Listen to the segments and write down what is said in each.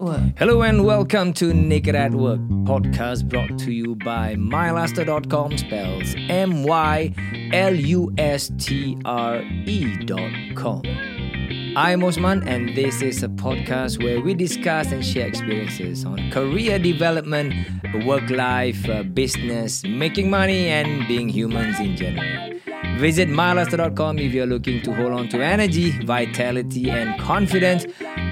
Work. Hello and welcome to Naked at Work podcast brought to you by mylustre.com spells M Y L U S T R E.com. I'm Osman and this is a podcast where we discuss and share experiences on career development, work life, uh, business, making money and being humans in general. Visit mylustre.com if you're looking to hold on to energy, vitality, and confidence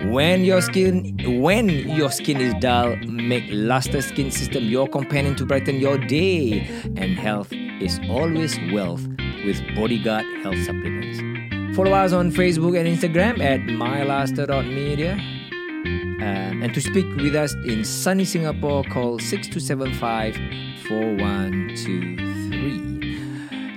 when your skin when your skin is dull. Make Lustre Skin System your companion to brighten your day. And health is always wealth with Bodyguard Health Supplements. Follow us on Facebook and Instagram at mylustre.media. Um, and to speak with us in sunny Singapore, call 6275 4123.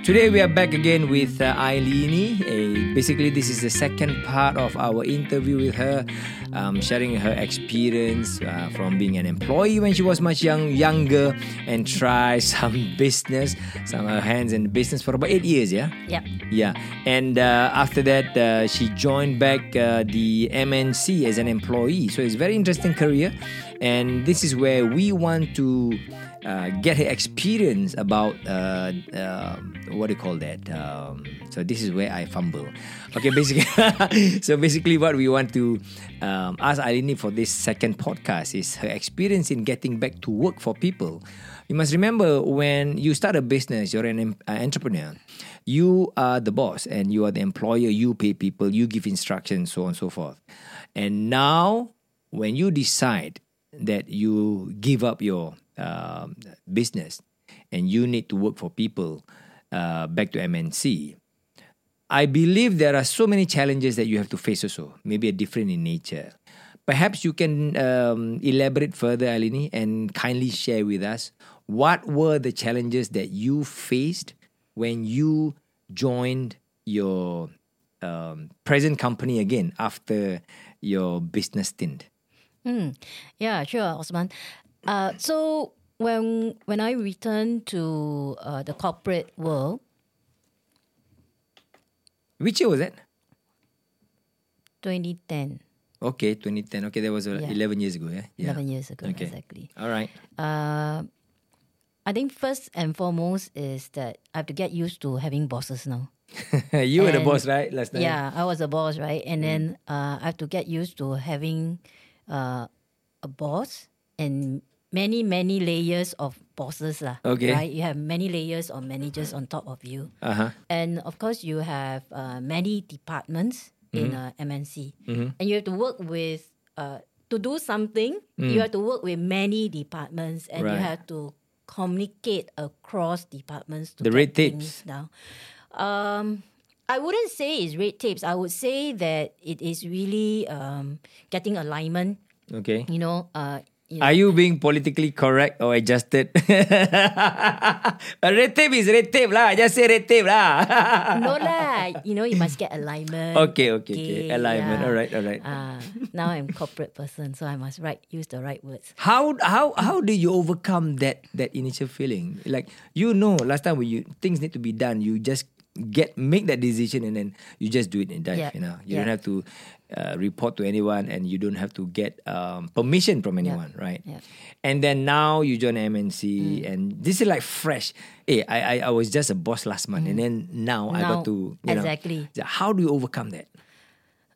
Today we are back again with uh. Uh, basically, this is the second part of our interview with her, um, sharing her experience uh, from being an employee when she was much young, younger, and try some business, some her hands in business for about eight years. Yeah. Yep. Yeah, and uh, after that, uh, she joined back uh, the MNC as an employee. So it's a very interesting career, and this is where we want to uh, get her experience about uh, uh, what do you call that? Um, so this is where I fumble. Okay, basically, so basically, what we want to um, ask Ilini for this second podcast is her experience in getting back to work for people. You must remember when you start a business, you're an em- uh, entrepreneur. You are the boss and you are the employer. You pay people, you give instructions, so on and so forth. And now, when you decide that you give up your um, business and you need to work for people uh, back to MNC, I believe there are so many challenges that you have to face also, maybe a different in nature. Perhaps you can um, elaborate further, Ilini, and kindly share with us what were the challenges that you faced when you joined your um, present company again after your business stint. Mm. Yeah, sure, Osman. Uh, so when when I returned to uh, the corporate world, Which year was that? 2010, Okay, 2010. Okay, that was uh, Yeah. 11 years ago, yeah? yeah. 11 years ago, Okay. exactly. All right. Uh, I think first and foremost is that I have to get used to having bosses now. you were the boss, right? Last time? Yeah, I was a boss, right? And then uh, I have to get used to having uh, a boss and many, many layers of bosses. lah. Okay. Right? You have many layers of managers on top of you. Uh huh. And of course, you have uh, many departments in Mm-hmm. uh, MNC. And you have to work with, uh, to do something, you have to work with many departments and you Mm. Have to communicate across departments to The red tapes. now. Um, I wouldn't say it's red tapes. I would say that it is really um, getting alignment. Okay. You know, uh, Are you being politically correct or adjusted? red tape is red tape lah. Just say red tape lah. no lah. You know, you must get alignment. okay, okay, okay. Alignment. yeah. All right, all right. Uh, now I'm corporate person, so I must write use the right words. How how how do you overcome that that initial feeling? Like you know, last time when you things need to be done, you just get make that decision and then you just do it and dive. Yeah. You know, you Yeah. don't have to uh, report to anyone and you don't have to get um, permission from anyone, right? And then now you join MNC Mm. and this is like fresh. Hey, I, I I was just a boss last month and then now, I got Mm. To you know, exactly. How do you overcome that?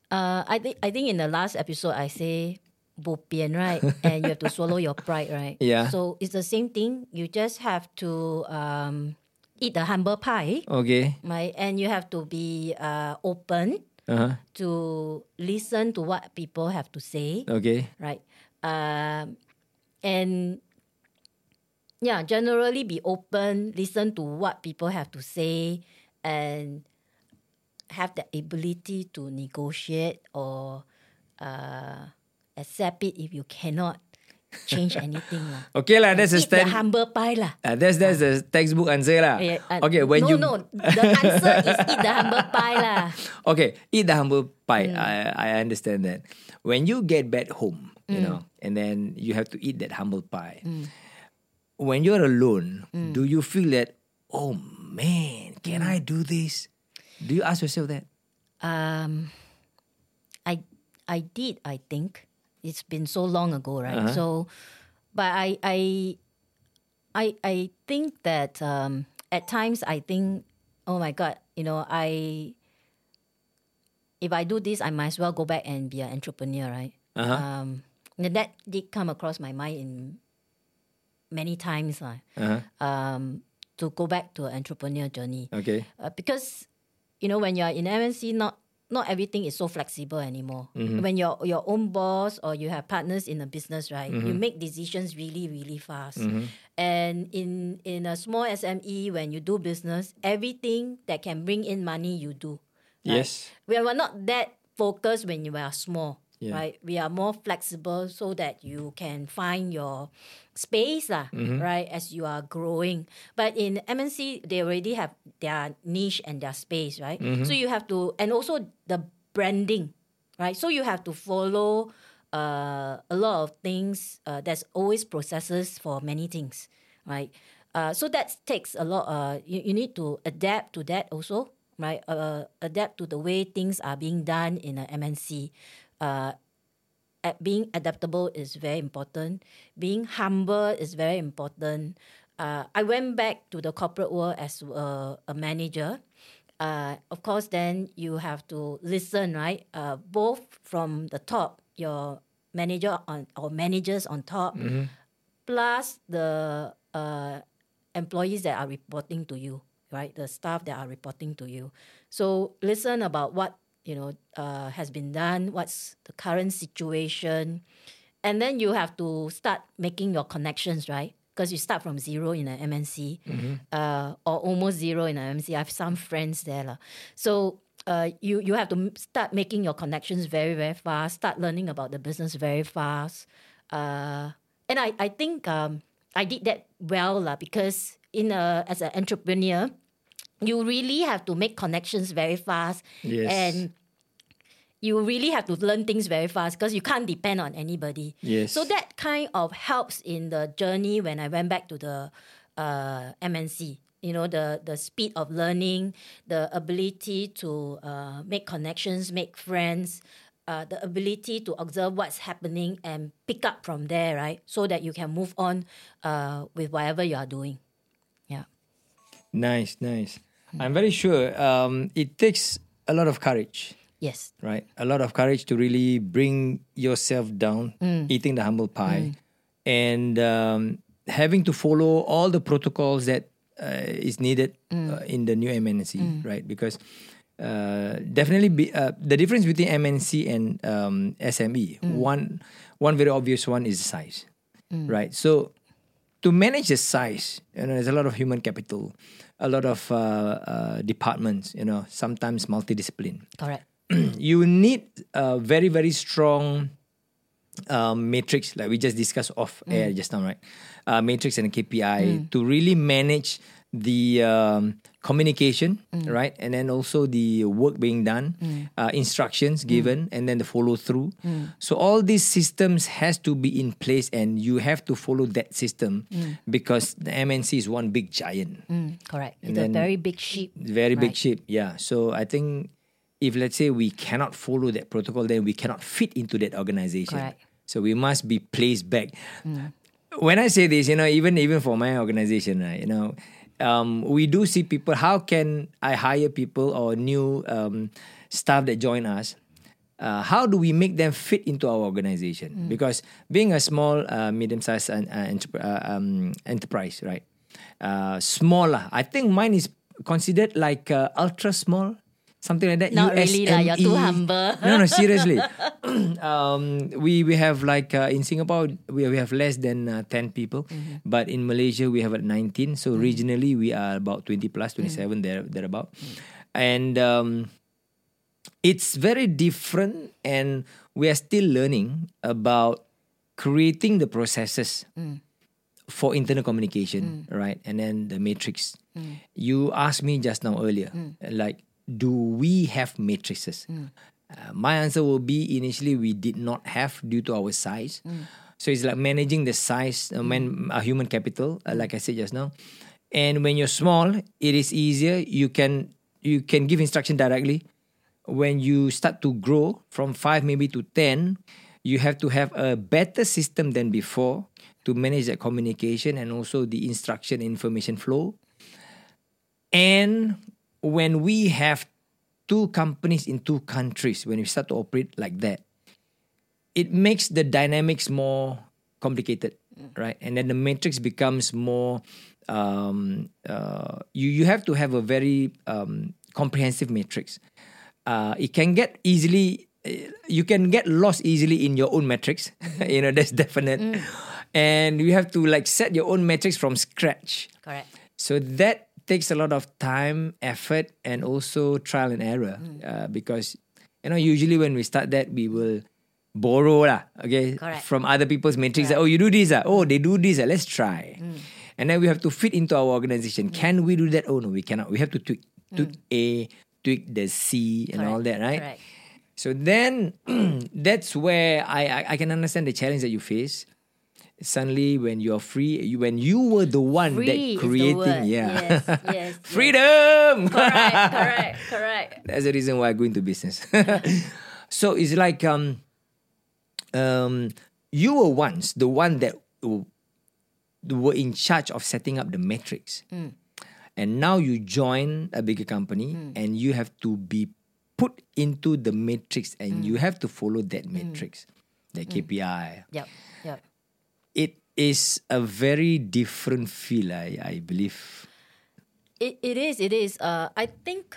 Uh, I think I think in the last episode I say bo pian, right? and you have to swallow your pride, right? Yeah. So it's the same thing. You just have to um, eat the humble pie, Okay. right? And you have to be uh, open Uh huh. to listen to what people have to say, Okay. right? Um, and yeah, generally be open, listen to what people have to say, and have the ability to negotiate or uh, accept it if you cannot change anything. lah. Okay lah, that's a Eat the humble pie lah. Uh, that's that's the textbook answer lah. Uh, okay, when no, you no, no the answer is eat the humble pie lah. okay, eat the humble pie. Mm. I I understand that. When you get back home, you Mm. know, and then you have to eat that humble pie. When you're alone, Mm. do you feel that? Oh man, can I do this? Do you ask yourself that? Um, I I did. I think it's been so long ago, right? So, but I I I I think that um, at times I think, oh my god, you know, I if I do this, I might as well go back and be an entrepreneur, right? Uh-huh. Um, and that did come across my mind in many times, lah. Uh-huh. Um, to go back to an entrepreneur journey Okay. uh, because you know when you're in MNC, not not everything is so flexible anymore. Mm-hmm. When you're your own boss or you have partners in a business, right? You mm-hmm. make decisions really, really fast. Mm-hmm. And in in a small SME, when you do business, everything that can bring in money, you do. right? Yes. We are not that focused when you are small. Yeah. Right, we are more flexible so that you can find your space, lah, right, as you are growing. But in MNC, they already have their niche and their space, right? So you have to, and also the branding, right? So you have to follow uh, a lot of things. Uh, there's always processes for many things, right? Uh, so that takes a lot. Uh, you, you need to adapt to that also, right? Uh, adapt to the way things are being done in a MNC. Uh, at being adaptable is very important. Being humble is very important. Uh, I went back to the corporate world as a, a manager. Uh, of course, then you have to listen, right? Uh, both from the top, your manager on or managers on top, plus the uh, employees that are reporting to you, right? The staff that are reporting to you. So listen about what you know uh, has been done, what's the current situation, and then you have to start making your connections, right? Because you start from zero in an MNC, uh, or almost zero in an MNC. I have some friends there, lah. So uh, you you have to start making your connections very very fast. Start learning about the business very fast. Uh, and I I think um, I did that well, lah. Because in a as an entrepreneur, you really have to make connections very fast Yes. and you really have to learn things very fast because you can't depend on anybody. Yes. So that kind of helps in the journey when I went back to the uh, MNC. You know, the the speed of learning, the ability to uh, make connections, make friends, uh, the ability to observe what's happening and pick up from there, right? So that you can move on uh, with whatever you are doing. Yeah. Nice, nice. I'm very sure um, it takes a lot of courage, Yes. right? A lot of courage to really bring yourself down, eating the humble pie, and um, having to follow all the protocols that uh, is needed uh, in the new MNC, right? Because uh, definitely be, uh, the difference between MNC and um, SME, one one very obvious one is size, right? So to manage the size, you know, there's a lot of human capital, a lot of uh, uh, departments, you know, sometimes multidiscipline. Correct. you need a very, very strong um, matrix, like we just discussed off air just now, right? Uh, matrix and KPI to really manage the um, communication, right? And then also the work being done, uh, instructions given, and then the follow through. So all these systems has to be in place, and you have to follow that system because the MNC is one big giant. Mm, correct. And it's a very big sheep. Very big ship, yeah. So I think if let's say we cannot follow that protocol, then we cannot fit into that organization. Correct. So we must be placed back. When I say this, you know, even even for my organization, right, you know, um, we do see people. How can I hire people or new um, staff that join us? Uh, how do we make them fit into our organization? Because being a small, uh, medium-sized uh, entrep- uh, um, enterprise, right? Uh, smaller. I think mine is considered like uh, ultra small, something like that. Not really lah, you're too humble. no, no, seriously. um, we we have like uh, in Singapore we we have less than uh, ten people, Mm-hmm. but in Malaysia we have at nineteen. So regionally we are about twenty plus, twenty seven Mm. there thereabout, and um, it's very different, and we are still learning about creating the processes Mm. for internal communication, right? And then the matrix. You asked me just now earlier, like, do we have matrices? Uh, my answer will be initially we did not have due to our size. So it's like managing the size, uh, man, uh, human capital, uh, like I said just now. And when you're small, it is easier. You can you can give instruction directly. When you start to grow from five maybe to ten, you have to have a better system than before to manage that communication and also the instruction information flow. And when we have two companies in two countries, when we start to operate like that, it makes the dynamics more complicated, right? And then the matrix becomes more. Um, uh, you you have to have a very um, comprehensive matrix. Uh, it can get easily. You can get lost easily in your own metrics. you know that's definite. And you have to like set your own metrics from scratch. Correct. So that takes a lot of time, effort, and also trial and error. Uh, because you know, usually when we start that, we will borrow lah, okay, Correct. from other people's metrics. Like, oh, you do this, ah. oh, they do this, ah. let's try. And then we have to fit into our organization. Can we do that? Oh no, we cannot. We have to tweak, tweak A, tweak the C, and all that, right? Correct. So then that's where I, I I can understand the challenge that you face. Suddenly, when you're free, you, when you were the one Free that creating, yeah, Yes, yes, yes. freedom. Correct, correct, correct. That's the reason why I go into business. so it's like um, um, you were once the one that were in charge of setting up the metrics, mm. and now you join a bigger company mm. and you have to be put into the matrix and mm. you have to follow that matrix, the KPI. Yep, yep. It is a very different feel, I, I believe. It, it is, it is. Uh, I think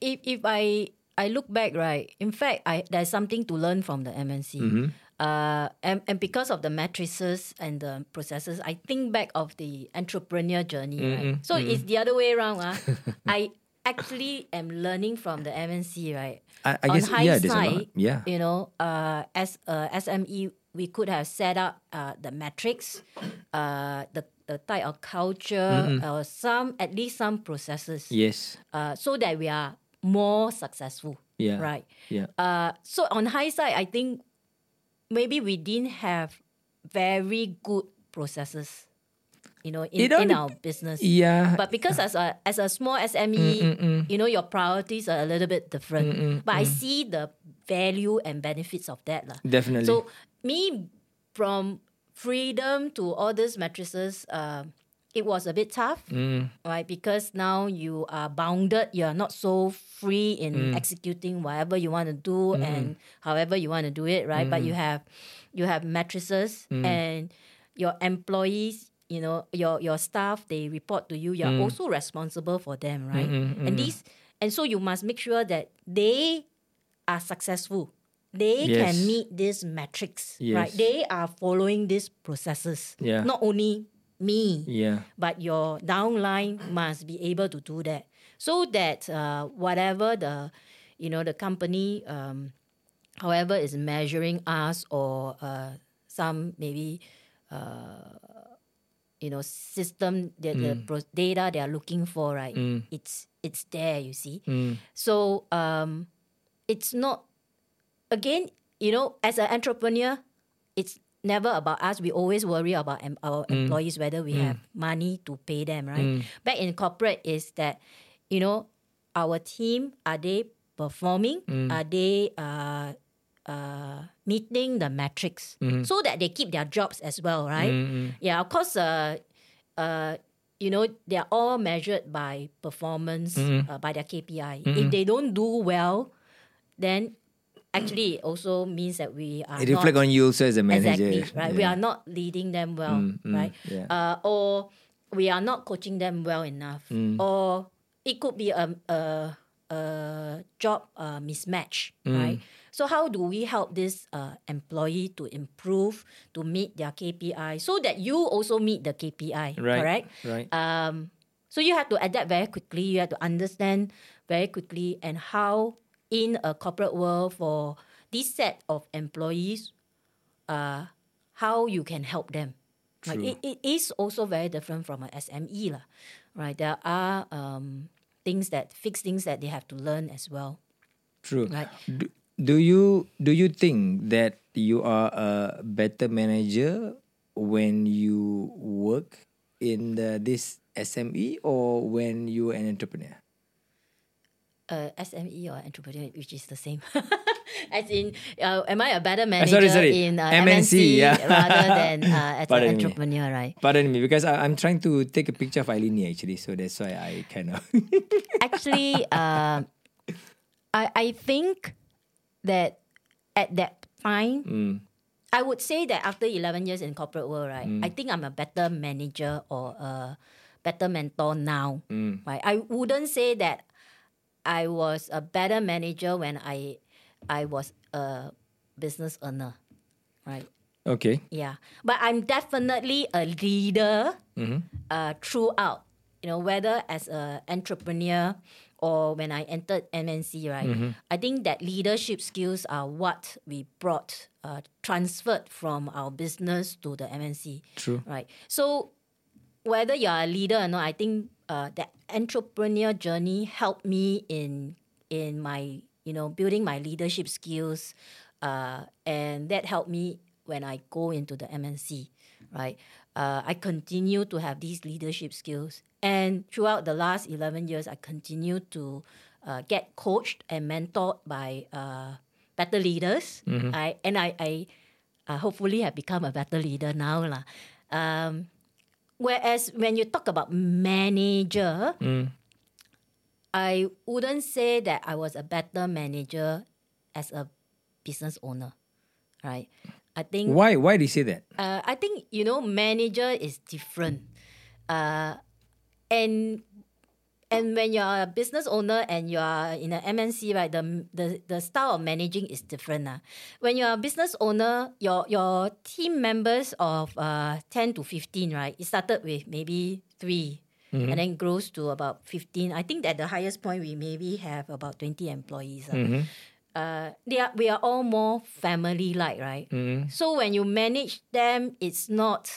if if I I look back, right, in fact, I there's something to learn from the MNC. Mm-hmm. Uh, and, and because of the matrices and the processes, I think back of the entrepreneur journey, right? So it's the other way around. Ah, I actually am learning from the MNC, right? I, I On guess, yeah, there's a lot. hindsight, Yeah. you know, uh, as a SME, we could have set up uh, the metrics, uh, the, the type of culture, or some at least some processes, Yes. uh, so that we are more successful. Yeah. Right. Yeah. Uh, so on hindsight, I think maybe we didn't have very good processes, you know, in, in our business. Yeah. But because as a as a small SME, you know, your priorities are a little bit different. but I see the value and benefits of that. lah. Definitely. So me from freedom to all these matrices, uh, it was a bit tough, mm. right? Because now you are bounded. You are not so free in mm. executing whatever you want to do mm. and however you want to do it, right? But you have you have matrices and your employees. You know your your staff. They report to you. You are also responsible for them, right? Mm-hmm, and mm-hmm. these and so you must make sure that they are successful. They Yes. can meet these metrics, right? They are following these processes. Yeah. Not only me, yeah. but your downline must be able to do that, so that uh, whatever the, you know, the company, um, however, is measuring us or uh, some maybe. Uh, you know, system the, the pro- data they are looking for, right? It's it's there, you see. So um, it's not again, you know, as an entrepreneur, it's never about us. We always worry about em- our employees whether we have money to pay them, right? Back in corporate is that, you know, our team are they performing? Are they uh, uh, meeting the metrics so that they keep their jobs as well, right? Yeah, of course. Uh, uh, you know, they are all measured by performance, uh, by their KPI. If they don't do well, then actually it also means that we are It not reflect on you also as a manager. exactly right. We are not leading them well, right? yeah. Uh, or we are not coaching them well enough, or it could be a a, a job uh, mismatch, right? So how do we help this uh, employee to improve to meet their KPI so that you also meet the KPI, Right. correct? Right. Um, so you have to adapt very quickly. You have to understand very quickly and how in a corporate world for this set of employees, uh, how you can help them. Like it, it is also very different from an SME, lah, right? There are um, things that fix things that they have to learn as well. True. Right. Do, do you do you think that you are a better manager when you work in the, this SME or when you are an entrepreneur? Uh, SME or entrepreneur, which is the same. as in, uh, am I a better manager sorry. in uh, MNC, MNC, yeah. rather than uh, as an Pardon me. entrepreneur, right? Pardon me, because I, I'm trying to take a picture of Eileen actually, so that's why I kind of. Actually, uh, I I think that at that time, Mm. I would say that after 11 years in corporate world, right, Mm. I think I'm a better manager or a better mentor now. Mm. Right? I wouldn't say that I was a better manager when I I was a business owner. Right? Okay. Yeah. But I'm definitely a leader Mm-hmm. uh, throughout. You know, whether as an entrepreneur or when I entered MNC, right? Mm-hmm. I think that leadership skills are what we brought, uh, transferred from our business to the MNC. True. Right. So whether you're a leader or not, I think uh, that entrepreneur journey helped me in in my you know building my leadership skills, uh, and that helped me when I go into the MNC. Right. Uh, I continue to have these leadership skills, and throughout the last eleven years, I continue to uh, get coached and mentored by uh, better leaders. I and I, I uh, hopefully have become a better leader now. lah. Um, whereas when you talk about manager, I wouldn't say that I was a better manager as a business owner, right? I think Why? Why do you say that? uh, I think you know manager is different, uh, and and when you're a business owner and you are in an MNC, right, the the, the style of managing is different. Uh. When you're a business owner, your your team members of uh, ten to fifteen, right, it started with maybe 3 and then grows to about fifteen. I think at the highest point we maybe have about twenty employees. uh. Uh, they are, we are all more family like, right? So when you manage them, it's not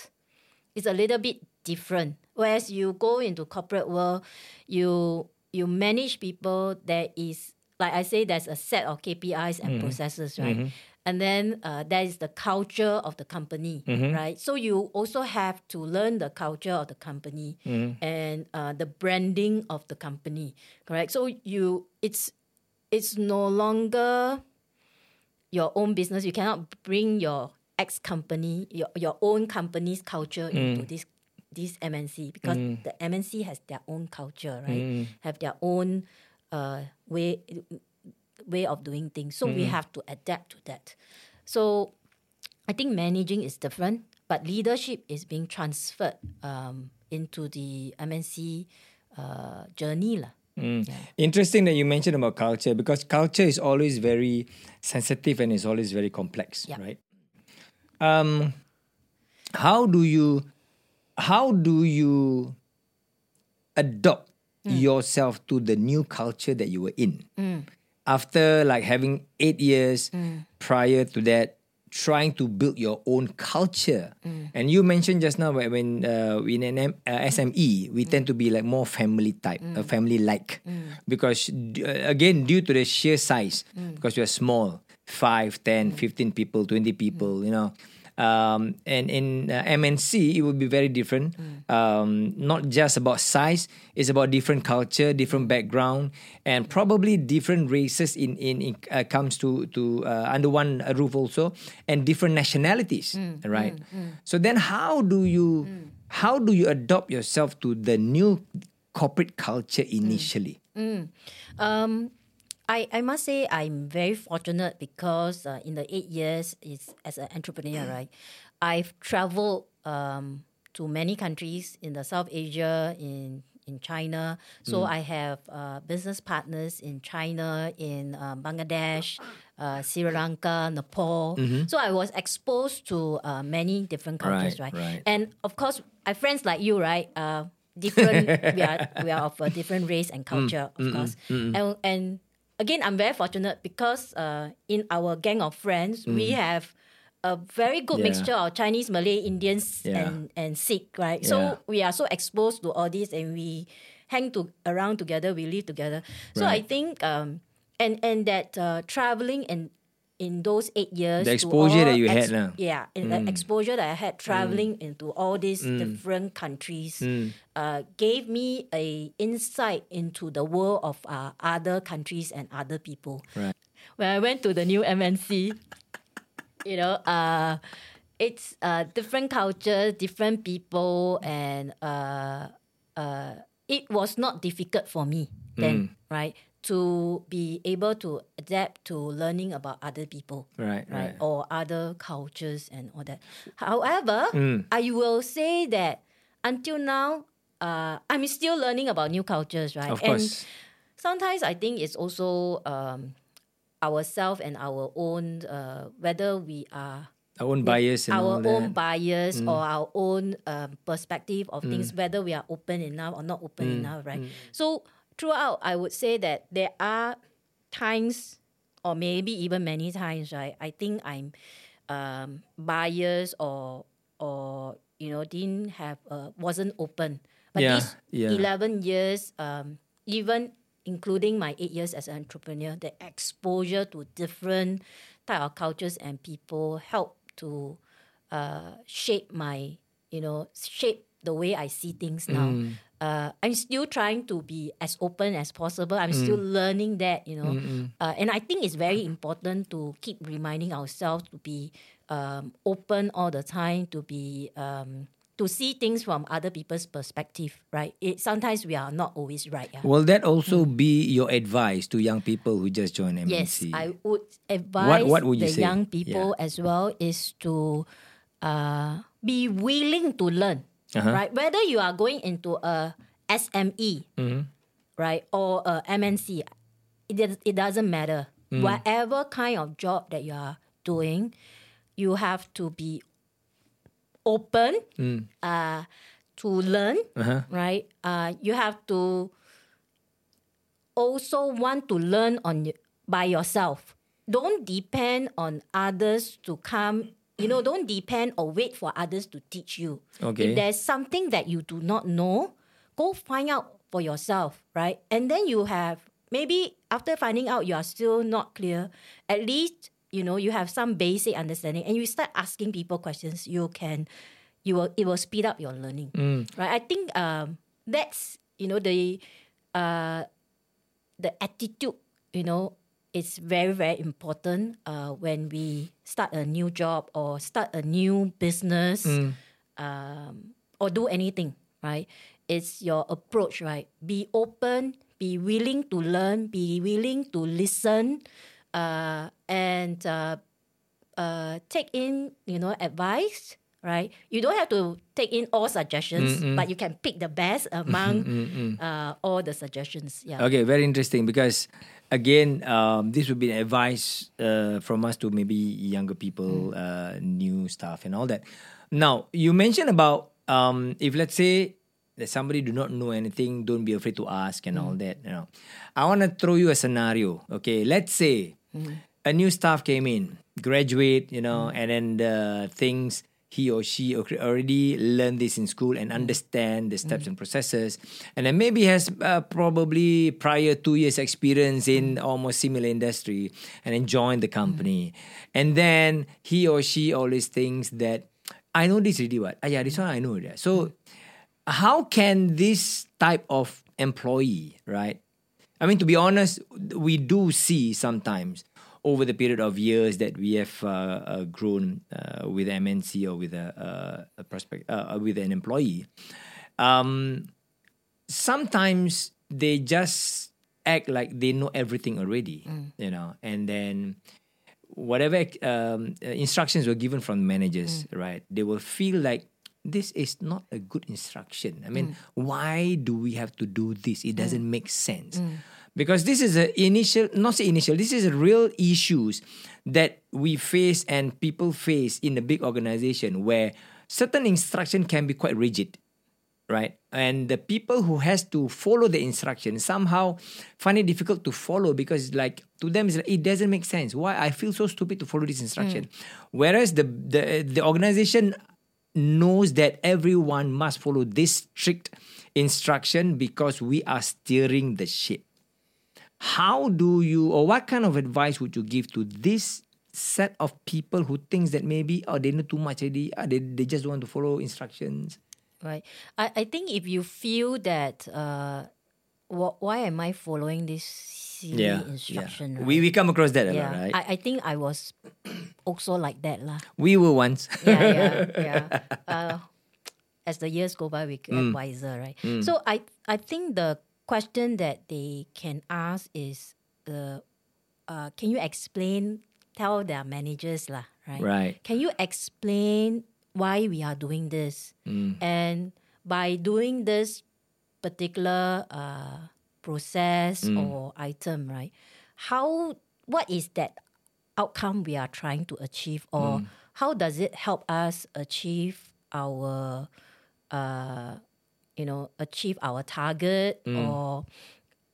it's a little bit different. Whereas you go into corporate world, you you manage people. There is like I say, there's a set of KPIs and mm-hmm. processes, right? Mm-hmm. And then uh, there is the culture of the company, mm-hmm. right? So you also have to learn the culture of the company and uh, the branding of the company, correct? So you it's it's no longer your own business. You cannot bring your ex company, your, your own company's culture into mm. this this MNC because the MNC has their own culture, right? Have their own uh, way way of doing things. So we have to adapt to that. So I think managing is different, but leadership is being transferred um, into the MNC uh, journey. lah. Interesting that you mentioned about culture because culture is always very sensitive and is always very complex, Yeah. right? Um, how do you how do you adopt hmm. yourself to the new culture that you were in? Hmm. After like having eight years hmm. prior to that? Trying to build your own culture, and you mentioned just now when, uh, in an M- uh, SME we tend to be like more family type, uh, family like, because uh, again due to the sheer size, because we are small, 5, 10, 15 people, 20 people, you know. Um, and in uh, MNC, it would be very different. Um, not just about size; it's about different culture, different background, and probably different races in in, in uh, comes to to uh, under one roof also, and different nationalities, right? So then, how do you how do you adopt yourself to the new corporate culture initially? Um, I, I must say I'm very fortunate because uh, in the eight years is as an entrepreneur, right? I've traveled um, to many countries in the South Asia, in in China. So I have uh, business partners in China, in uh, Bangladesh, uh, Sri Lanka, Nepal. So I was exposed to uh, many different cultures, Right, right? right. And of course, I have friends like you, right? Uh, different. we are we are of a different race and culture, of course. And and again, I'm very fortunate because uh, in our gang of friends, we have a very good Yeah. mixture of Chinese, Malay, Indians, Yeah. and and Sikh, right? Yeah. So we are so exposed to all this, and we hang to around together. We live together. So I think um, and and that uh, traveling and in those eight years, The exposure that you had now. yeah, in the exposure that I had traveling into all these different countries uh, gave me a insight into the world of uh, other countries and other people. Right. when I went to the new MNC, you know, uh, it's uh, different culture, different people, and uh, uh, it was not difficult for me then, right? To be able to adapt to learning about other people, Right, right, right. or other cultures and all that. However, Mm. I will say that until now, uh, I'm still learning about new cultures, right? Of And course. sometimes I think it's also um, ourselves and our own uh, whether we are Our own bias and our all own that. Mm. bias or our own um, perspective of things, whether we are open enough or not open Mm. enough, right? So throughout, I would say that there are times, or maybe even many times, right? I think I'm um, biased or or you know didn't have uh, wasn't open. But Yeah, these yeah. eleven years, um, even including my eight years as an entrepreneur, the exposure to different type of cultures and people help to uh, shape my, you know, shape the way I see things now. Mm. Uh, I'm still trying to be as open as possible. I'm still Mm. learning that, you know, uh, and I think it's very important to keep reminding ourselves to be um, open all the time, to be um, to see things from other people's perspective. Right? It, sometimes we are not always right. Yeah? Will that also be your advice to young people who just joined MNC? Mm. Yes, I would advise what would you the say? young people as well is to uh, be willing to learn, Uh-huh. right? Whether you are going into a SME, Mm-hmm. right, or a MNC, it, it doesn't matter. Mm. Whatever kind of job that you are doing, you have to be open Mm. uh, to learn, Uh-huh. right? Uh, you have to also want to learn on by yourself. Don't depend on others to come. You know, don't depend or wait for others to teach you. Okay. If there's something that you do not know, go find out for yourself, right? And then you have maybe after finding out you are still not clear, at least you know you have some basic understanding, and you start asking people questions. You can, you will it will speed up your learning, right? I think um, that's you know the uh, the attitude, you know, is very, very important uh, when we start a new job or start a new business um, or do anything, right? It's your approach, right? Be open, be willing to learn, be willing to listen, uh, and uh, uh, take in, you know, advice, right? You don't have to take in all suggestions, but you can pick the best among uh, all the suggestions. Yeah. Okay, very interesting because again, um, this would be advice uh, from us to maybe younger people, uh, new staff, and all that. Now, you mentioned about um, if let's say that somebody do not know anything, don't be afraid to ask and all that. You know, I want to throw you a scenario. Okay, let's say a new staff came in, graduate, you know, and then the things he or she already learned this in school and mm. understand the steps mm. and processes. And then maybe has uh, probably prior two years experience in mm. almost similar industry and then joined the company. And then he or she always thinks that i know this really well. ah, yeah this one i know that. So how can this type of employee right? I mean, to be honest, we do see sometimes over the period of years that we have uh, uh, grown uh, with MNC or with a, uh, a prospect uh, with an employee. Um, sometimes they just act like they know everything already, you know, and then whatever um, instructions were given from managers, right? They will feel like this is not a good instruction. I mean, why do we have to do this? It doesn't make sense. Because this is a initial, not say initial, this is a real issues that we face and people face in a big organization where certain instruction can be quite rigid right? And the people who has to follow the instruction somehow find it difficult to follow because like to them it's like, it doesn't make sense. Why I feel so stupid to follow this instruction, hmm. whereas the the the organization knows that everyone must follow this strict instruction because we are steering the ship. How do you or what kind of advice would you give to this set of people who thinks that maybe oh they know too much already, ah, they, they just want to follow instructions? Right. I, I think if you feel that uh, wh- why am I following this silly Yeah, instruction? yeah. right? We we come across that a yeah, lot, right? I, I think I was also like that lah. we were once. Yeah, yeah, yeah. Uh, as the years go by, we get Mm. wiser, right? So I I think the question that they can ask is the uh, can you explain? Tell their managers lah, right? right. Can you explain why we are doing this? Mm. And by doing this particular uh, process Mm. or item, right? How what is that outcome we are trying to achieve, or Mm. how does it help us achieve our, uh, you know, achieve our target Mm. or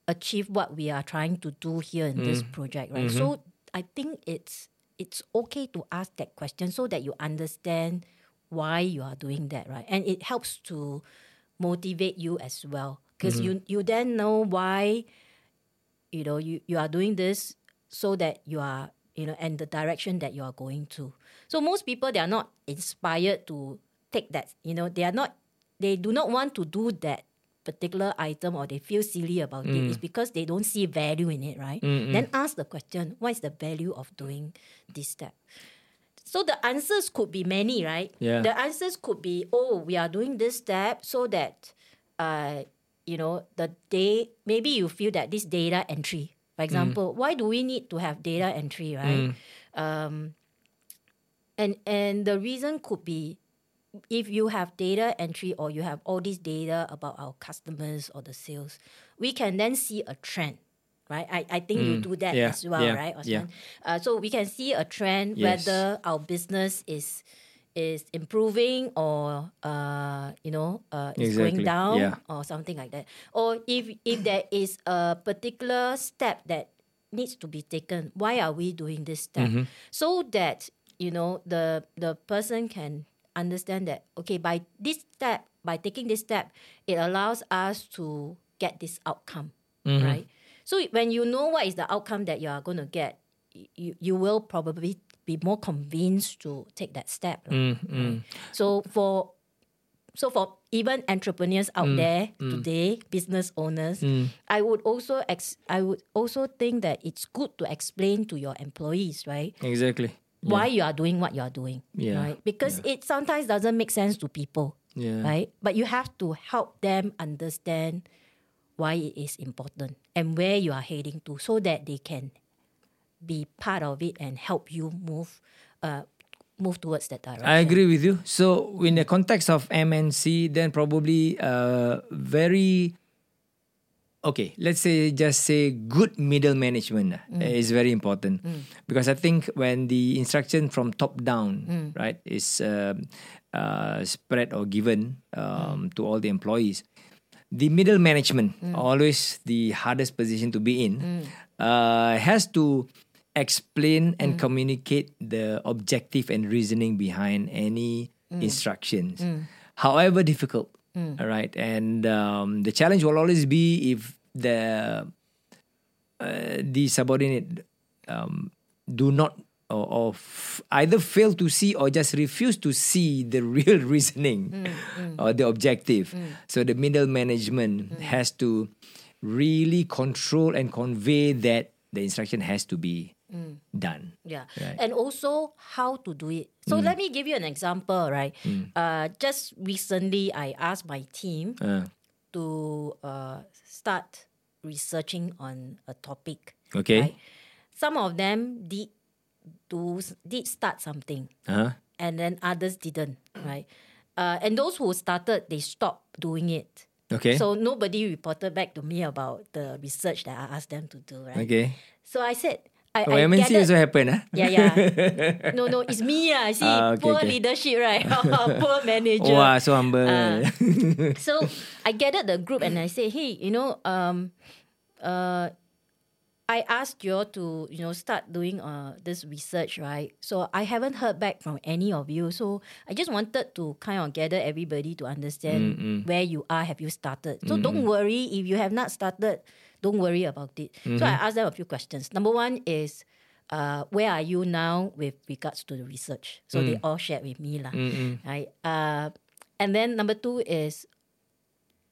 achieve what we are trying to do here in this Mm. project, right? Mm-hmm. So I think it's it's okay to ask that question so that you understand why you are doing that, right? And it helps to motivate you as well because Mm-hmm. you you then know why you know you, you are doing this so that you are you know and the direction that you are going to so most people they are not inspired to take that you know they are not they do not want to do that particular item or they feel silly about it Mm. it's because they don't see value in it right then ask the question what is the value of doing this step so the answers could be many, right? Yeah. The answers could be, oh, we are doing this step so that, uh, you know, the day maybe you feel that this data entry, for example, why do we need to have data entry, right? Um, and and the reason could be if you have data entry or you have all this data about our customers or the sales, we can then see a trend, right? I, I think you do that Yeah, as well, yeah, right, yeah. Osman? Uh, so we can see a trend Yes. whether our business is is improving or uh, you know uh, is Exactly, going down yeah. or something like that. Or if if there is a particular step that needs to be taken, why are we doing this step? Mm-hmm. So that you know the the person can understand that okay by this step by taking this step it allows us to get this outcome Mm-hmm. right so when you know what is the outcome that you are going to get you, you will probably be more convinced to take that step Mm, right? so for so for even entrepreneurs out there today business owners i would also ex- i would also think that it's good to explain to your employees right Exactly. Why you are doing what you are doing Yeah, right? Because it sometimes doesn't make sense to people Yeah. right? But you have to help them understand why it is important and where you are heading to so that they can be part of it and help you move uh, move towards that direction. I agree with you. So, in the context of MNC, then probably uh, very okay. Let's say just say good middle management uh, is very important. Because I think when the instruction from top down, right, is um, uh, spread or given um, to all the employees, the middle management always the hardest position to be in uh, has to explain and communicate the objective and reasoning behind any instructions. However difficult all right and um, the challenge will always be if the uh, the subordinate um, do not or, or f- either fail to see or just refuse to see the real reasoning or the objective. So the middle management has to really control and convey that the instruction has to be done. Yeah. Right. And also how to do it. So let me give you an example, right? Uh, just recently, I asked my team Uh, to uh, start researching on a topic. okay. Right? Some of them did do did start something, Uh-huh. and then others didn't. Right? Uh, and those who started, they stopped doing it. Okay. So nobody reported back to me about the research that I asked them to do. Right? okay. So I said, I, Oh, I MNC gathered- also happen, huh? yeah, yeah. No, no, it's me. Ah, see, Ah, okay, poor okay. leadership, right? poor manager. Wow, so humble. Ah. so I gathered the group and I say, hey, you know, um, uh, I asked you all to, you know, start doing uh, this research, right? So I haven't heard back from any of you. So I just wanted to kind of gather everybody to understand where you are. Have you started? So don't worry if you have not started. Don't worry about it. So I asked them a few questions. Number one is, uh, where are you now with regards to the research? So they all shared with me, lah. Right. Uh, and then number two is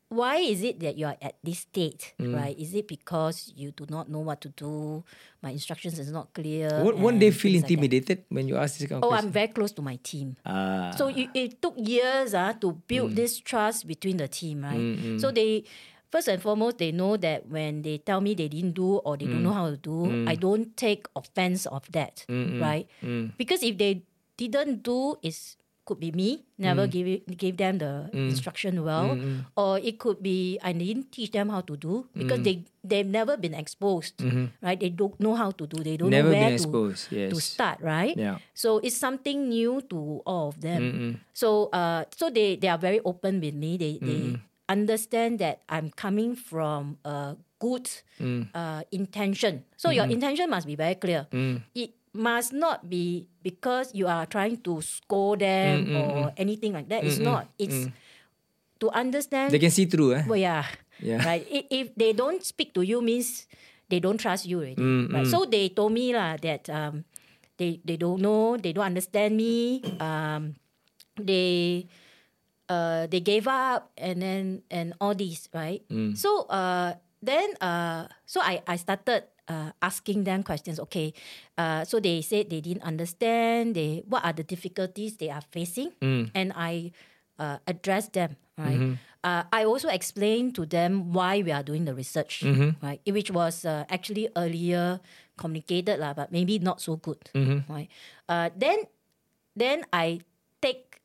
why is it that you are at this state, Mm. right? Is it because you do not know what to do? My instructions is not clear. Won't, won't they feel things like intimidated when you ask this kind of Oh, I'm very close to my team. Ah. So it, it took years uh, to Mm. build this trust between the team, right? So they first and foremost they know that when they tell me they didn't do or they don't Mm. know how to do, I don't take offense of that, right? Mm. Because if they didn't do, is could be me never Mm. give it, give them the instruction well, or it could be I didn't teach them how to do Mm. because they they've never been exposed, right? They don't know how to do. They don't Mm-hmm. Never know where to yes. to start, right? Yeah. So it's something new to all of them. So uh, so they, they are very open with me. They they understand that I'm coming from a good Mm. uh, intention. So your intention must be very clear. It must not be because you are trying to scold them or anything like that. It's not. It's to understand. They can see through, eh? Well, yeah. Yeah. Right. If, if they don't speak to you, means they don't trust you already. Mm, right. So they told me lah that um, they they don't know, they don't understand me. Um, they uh, they gave up and then and all these right. So uh, then uh, so I I started. Uh, asking them questions. Okay, uh, so they said they didn't understand. They what are the difficulties they are facing, and I uh, address them. Right. Uh, I also explained to them why we are doing the research. Right, which was uh, actually earlier communicated lah, but maybe not so good. Right. Uh, then then I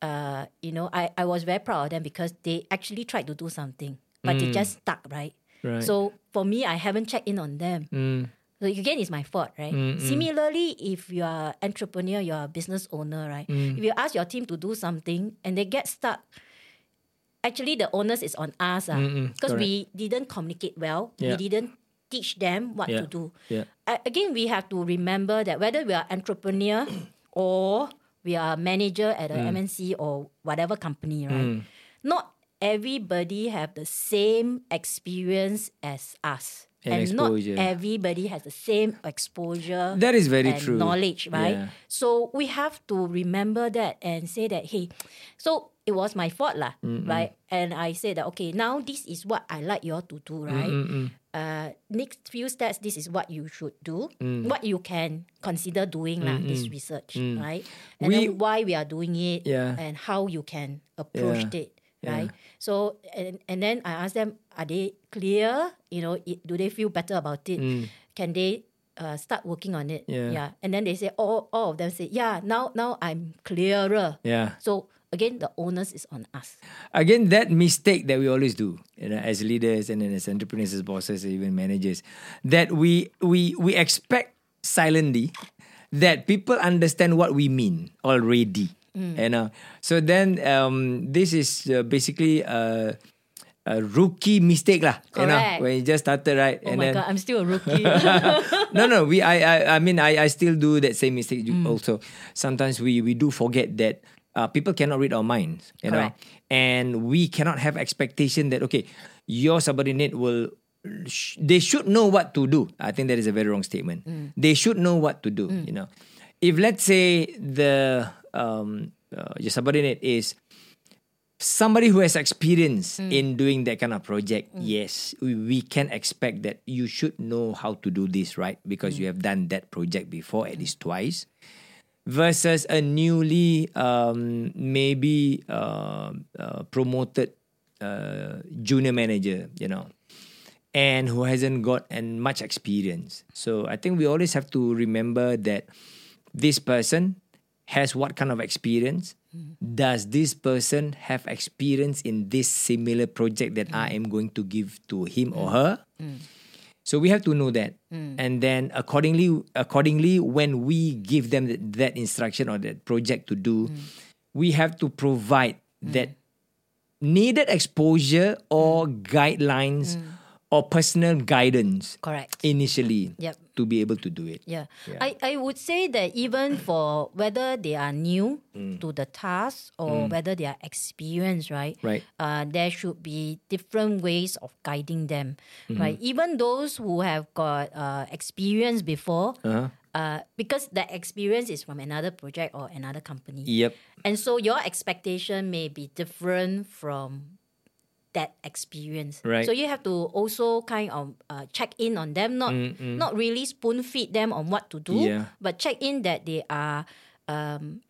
uh, you know, I, I was very proud of them because they actually tried to do something, but they just stuck, right? Right. So for me, I haven't checked in on them. Mm. So again, it's my fault, right? Similarly, if you are entrepreneur, you are a business owner, right? If you ask your team to do something and they get stuck, actually the onus is on us, ah, because we didn't communicate well. Yeah. We didn't teach them what Yeah. to do. Yeah. A- again, we have to remember that whether we are entrepreneur or we are a manager at a Mm. MNC or whatever company, right? Not everybody have the same experience as us. And exposure. not everybody has the same exposure. That is very and true. Knowledge, Yeah. right? So we have to remember that and say that, hey, so it was my fault, lah, right? And I said that, okay, now this is what I like you all to do, right? Uh, next few steps, this is what you should do, what you can consider doing, lah, this research, right? And We- then why we are doing it, Yeah. and how you can approach Yeah. it, right? So and and then I ask them, are they clear? You know, it, do they feel better about it? Can they uh, start working on it? Yeah. And then they say, all all of them say, yeah. Now now I'm clearer. Yeah. So again, the onus is on us. Again, that mistake that we always do, you know, as leaders and then as entrepreneurs, as bosses, even managers, that we we we expect silently that people understand what we mean already. You know, so then um, this is uh, basically a, a rookie mistake lah. You know, Correct. when you just started, right? Oh my god, I'm still a rookie. no, no. We, I, I, I mean, I, I still do that same mistake also. Sometimes we, we do forget that uh, people cannot read our minds, you know, and we cannot have expectation that okay, your subordinate will. sh- They should know what to do. I think that is a very wrong statement. They should know what to do. You know, if let's say the um, uh, your subordinate is somebody who has experience in doing that kind of project, yes, we, we can expect that you should know how to do this, right? Because you have done that project before at least twice. Versus a newly um, maybe uh, uh, promoted uh, junior manager, you know, and who hasn't got and much experience. So I think we always have to remember that this person has what kind of experience? Does this person have experience in this similar project that I am going to give to him or her? So we have to know that, and then accordingly, accordingly, when we give them that, that instruction or that project to do, we have to provide that needed exposure or guidelines or personal guidance Correct. initially Yep. to be able to do it. Yeah. I, I would say that even for whether they are new Mm. to the task or whether they are experienced, right? Right. Uh, there should be different ways of guiding them, Mm-hmm. right? Even those who have got uh, experience before, Uh-huh. uh, because that experience is from another project or another company. Yep. And so your expectation may be different from that experience. Right. So you have to also kind of uh, check in on them, not not really spoon feed them on what to do, Yeah. but check in that they are. Um,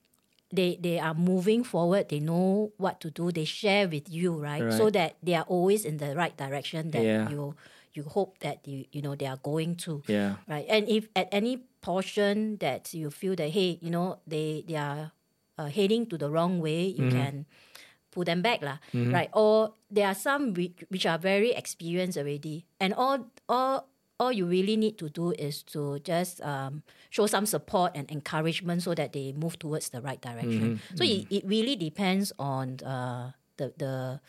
they, they are moving forward. They know what to do. They share with you, right? So that they are always in the right direction that Yeah. you you hope that you you know they are going to Yeah. right? And if at any portion that you feel that hey, you know they they are uh, heading to the wrong way, you can pull them back, lah, right? Or there are some which, which are very experienced already, and all all all you really need to do is to just um, show some support and encouragement so that they move towards the right direction. So it, it really depends on uh, the the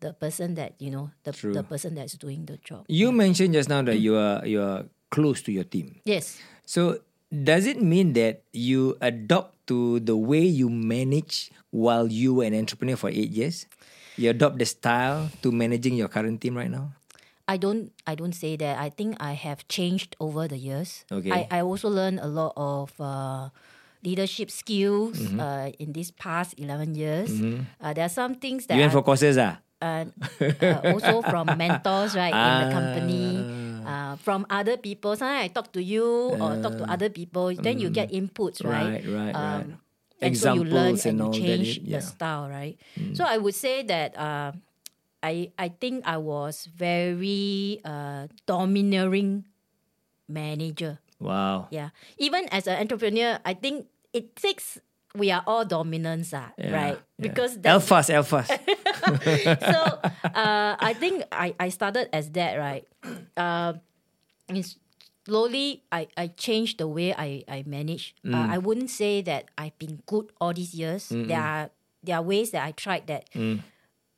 the person that you know the True. the person that's doing the job. You mentioned just now that you are you are close to your team. Yes. So does it mean that you adopt to the way you manage while you were an entrepreneur for eight years? You adopt the style to managing your current team right now? I don't I don't say that. I think I have changed over the years. Okay. I, I also learned a lot of uh, leadership skills Mm-hmm. uh, in these past eleven years. Uh, there are some things that You went for courses ah? uh, uh, also from mentors right in the company Ah. uh, from other people sometimes I talk to you or talk to other people then you get inputs right Mm. Right, right, right. And so you learn Examples and, and you change yeah. Mm. the style right so I would say that uh, I I think I was very uh, domineering manager Wow. yeah. Even as an entrepreneur, I think it takes we are all dominants, ah, Yeah, right? yeah. Because that's, Alphas, alphas. so uh, I think I, I started as that, right? Uh, slowly I, I changed the way I, I manage. Mm. Uh, I wouldn't say that I've been good all these years. There are there are ways that I tried that Mm.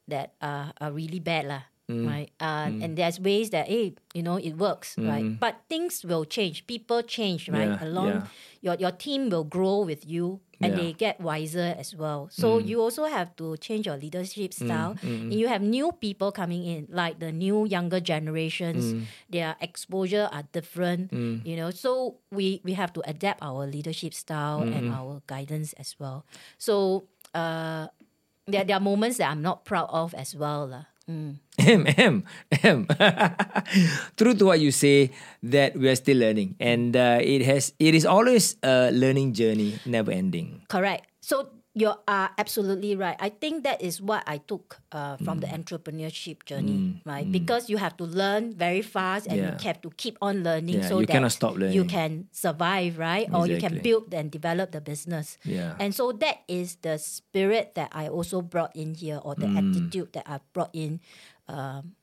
that uh, are really bad lah. Mm. Right, uh, mm. and there's ways that hey, you know, it works, mm. right? But things will change. People change, right? Mm. Yeah, Along yeah. your your team will grow with you, and Yeah. they get wiser as well. So mm. you also have to change your leadership style. And you have new people coming in, like the new younger generations. Their exposure are different, you know. So we we have to adapt our leadership style and our guidance as well. So uh, there there are moments that I'm not proud of as well, lah. Mm. M M M. True to what you say, that we are still learning, and uh, it has it is always a learning journey, never ending. Correct. So you are absolutely right. I think that is what I took uh, from Mm. the entrepreneurship journey, right? Because you have to learn very fast and you have to keep on learning Yeah, so you that cannot stop you can survive, right? Or you can build and develop the business. Yeah. And so that is the spirit that I also brought in here or the Mm. attitude that I brought in um,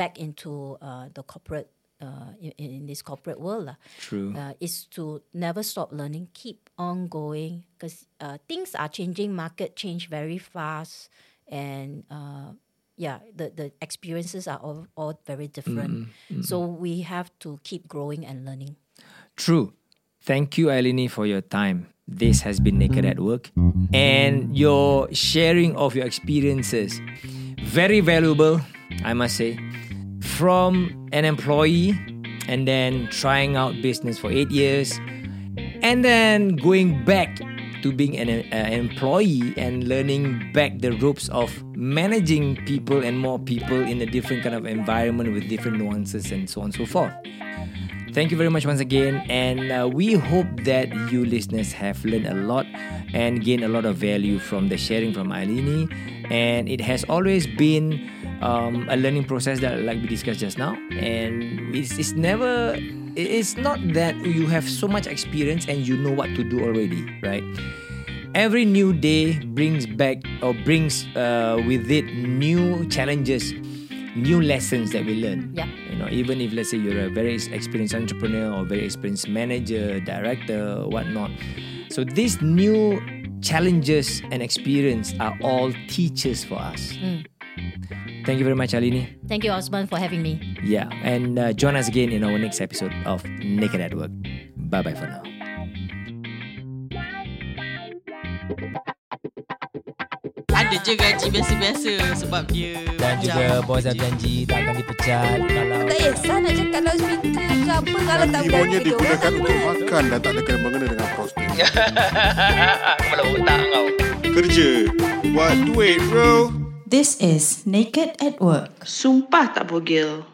back into uh, the corporate uh, in, in this corporate world. lah True. uh, is to never stop learning, keep on going because uh, things are changing, market change very fast, and uh, yeah, the, the experiences are all, all very different. So we have to keep growing and learning. True. Thank you, Ilini, for your time. This has been Naked at Work. And your sharing of your experiences. Very valuable, I must say. From an employee and then trying out business for eight years. And then going back to being an uh, employee and learning back the ropes of managing people and more people in a different kind of environment with different nuances and so on and so forth. Thank you very much once again, and uh, we hope that you listeners have learned a lot and gained a lot of value from the sharing from Ilini. And it has always been um, a learning process that, like we discussed just now, and it's, it's never. It's not that you have so much experience and you know what to do already, right? Every new day brings back or brings uh, with it new challenges, new lessons that we learn. Yeah. You know, even if let's say you're a very experienced entrepreneur or very experienced manager, director, whatnot. So these new challenges and experience are all teachers for us. Thank you very much, Alini. Thank you, Osman, for having me. Yeah, and uh, join us again in our next episode of Naked at Work. Bye bye for now. Ada je gaji biasa-biasa sebab dia Dan macam juga bos dah janji tak akan dipecat kalau Tak kisah nak cakap kalau speaker ke apa Kalau tak berani kerja orang digunakan untuk makan dan tak ada kena mengena dengan prostitut. Kepala otak kau Kerja, buat duit bro. This is Naked at Work. Sumpah tak bogel.